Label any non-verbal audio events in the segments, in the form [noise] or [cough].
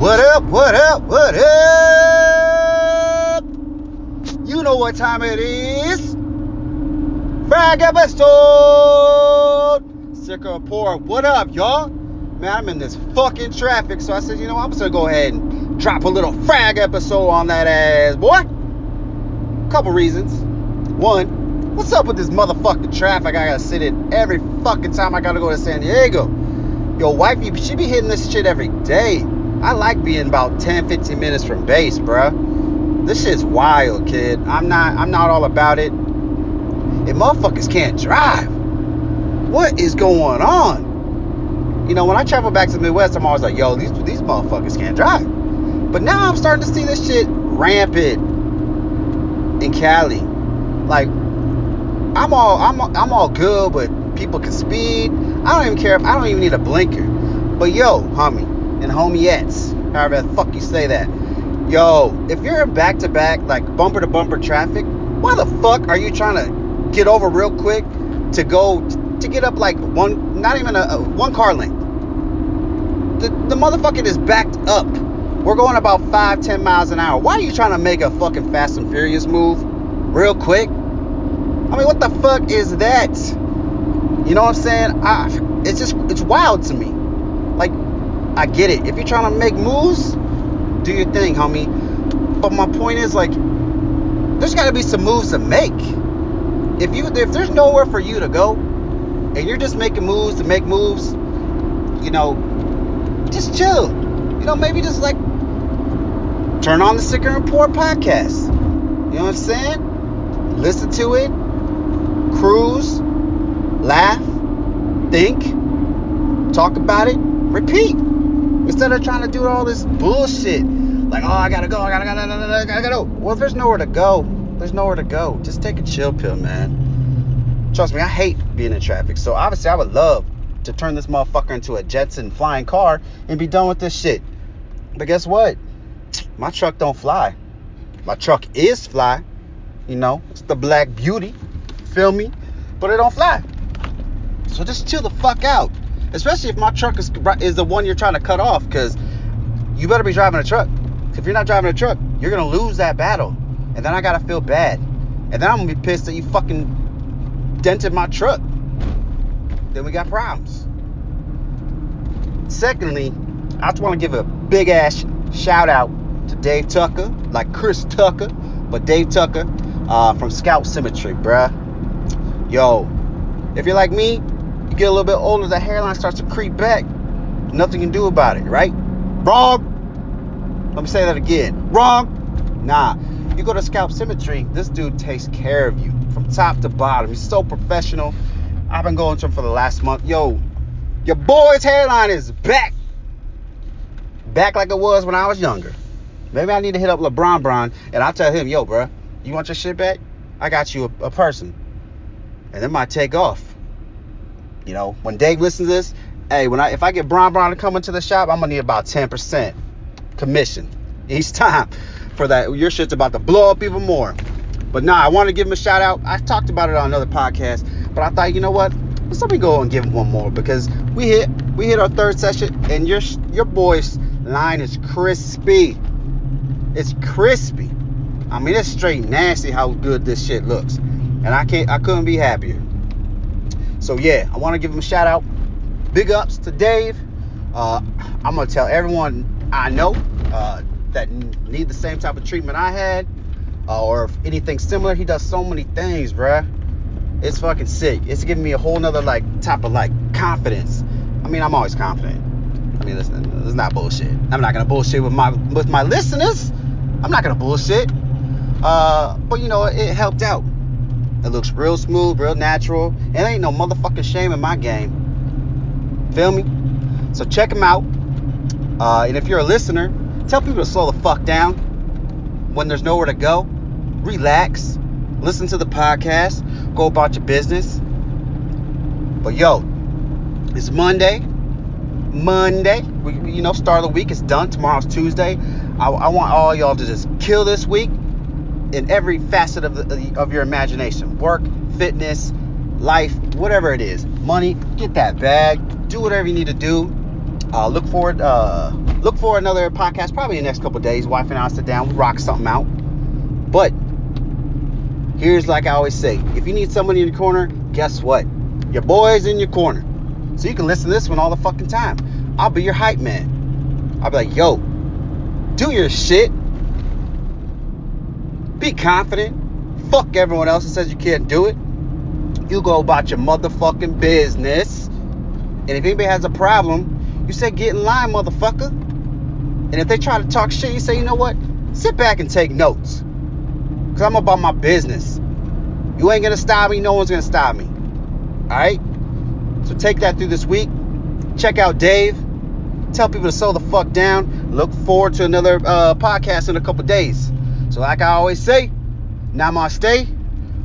What up, what up, what up? You know what time it is. Frag episode. Report. What up, y'all? Man, I'm in this fucking traffic, so I said, you know, what, I'm just gonna go ahead and drop a little frag episode on that ass, boy. Couple reasons. One, what's up with this motherfucking traffic I gotta sit in every fucking time I gotta go to San Diego? Yo, wifey, she be hitting this shit every day. I like being about 10, 15 minutes from base, bruh. This shit's wild, kid. I'm not I'm not all about it. If motherfuckers can't drive, what is going on? You know, when I travel back to the Midwest, I'm always like, yo, these these motherfuckers can't drive. But now I'm starting to see this shit rampant in Cali. Like, I'm all I'm I'm all good, but people can speed. I don't even care if I don't even need a blinker. But yo, homie, and homiettes, however the fuck you say that. Yo, if you're in back to back, like bumper to bumper traffic, why the fuck are you trying to get over real quick to go to get up like one, not even a, a one car length? The, the motherfucker is backed up. We're going about five, ten miles an hour. Why are you trying to make a fucking Fast and Furious move real quick? I mean, what the fuck is that? You know what I'm saying? I, it's just, it's wild to me. Like, I get it. If you're trying to make moves, do your thing, homie. But my point is, like, there's got to be some moves to make. If you, if there's nowhere for you to go, and you're just making moves to make moves, you know, just chill. You know, maybe just like turn on the Sicker Report podcast. You know what I'm saying? Listen to it, cruise, laugh, think, talk about it, repeat. Instead of trying to do all this bullshit. Like, oh, I gotta go, I gotta, gotta, gotta, gotta, go. Well, there's nowhere to go, there's nowhere to go. Just take a chill pill, man. Trust me, I hate being in traffic. So obviously, I would love to turn this motherfucker into a Jetson flying car and be done with this shit. But guess what? My truck don't fly. My truck is fly. You know, it's the Black Beauty. Feel me? But it don't fly. So just chill the fuck out. Especially if my truck is is the one you're trying to cut off, because you better be driving a truck. If you're not driving a truck, you're gonna lose that battle, and then I gotta feel bad, and then I'm gonna be pissed that you fucking dented my truck. Then we got problems. Secondly, I just want to give a big ass shout out to Dave Tucker, like Chris Tucker, but Dave Tucker uh, from Scalp Symmetry, bruh. Yo, if you're like me, you get a little bit older, the hairline starts to creep back. Nothing you can do about it, right? Wrong. Let me say that again. Wrong. Nah. You go to Scalp Symmetry, this dude takes care of you from top to bottom. He's so professional. I've been going to him for the last month. Yo, your boy's hairline is back. Back like it was when I was younger. Maybe I need to hit up LeBron Bron and I'll tell him, yo, bro, you want your shit back? I got you a, a person. And then might take off. You know, when Dave listens to this, hey, when I if I get Bron Bron to come into the shop, I'm gonna need about 10% commission each [laughs] time for that. Your shit's about to blow up even more. But nah, I want to give him a shout out. I talked about it on another podcast, but I thought, you know what? Let's let me go and give him one more because we hit we hit our third session and your your boy's line is crispy. It's crispy. I mean, it's straight nasty how good this shit looks, and I can't I couldn't be happier. So yeah, I want to give him a shout out. Big ups to Dave. Uh, I'm gonna tell everyone I know uh, that need the same type of treatment I had, uh, or if anything similar. He does so many things, bruh. It's fucking sick. It's giving me a whole nother like type of like confidence. I mean, I'm always confident. I mean, listen, it's not bullshit. I'm not gonna bullshit with my with my listeners. I'm not gonna bullshit. Uh, but you know, it helped out. It looks real smooth, real natural. It ain't no motherfucking shame in my game. Feel me? So check them out. Uh, and if you're a listener, tell people to slow the fuck down when there's nowhere to go. Relax. Listen to the podcast. Go about your business. But yo, it's Monday. Monday. We, you know, start of the week. It's done. Tomorrow's Tuesday. I, I want all y'all to just kill this week in every facet of the, of your imagination. Work, fitness, life, whatever it is. Money, get that bag. Do whatever you need to do. Uh, look forward. Uh, look for another podcast probably in the next couple days. Wife and I sit down, we rock something out. But here's like I always say: if you need somebody in your corner, guess what? Your boy's in your corner, so you can listen to this one all the fucking time. I'll be your hype man. I'll be like, yo, do your shit. Be confident. Fuck everyone else that says you can't do it. You go about your motherfucking business. And if anybody has a problem, you say get in line, motherfucker. And if they try to talk shit, you say, you know what? Sit back and take notes. Cause I'm about my business. You ain't gonna stop me, no one's gonna stop me. Alright? So take that through this week. Check out Dave. Tell people to slow the fuck down. Look forward to another uh, podcast in a couple days. So, like I always say, namaste.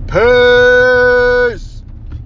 Peace.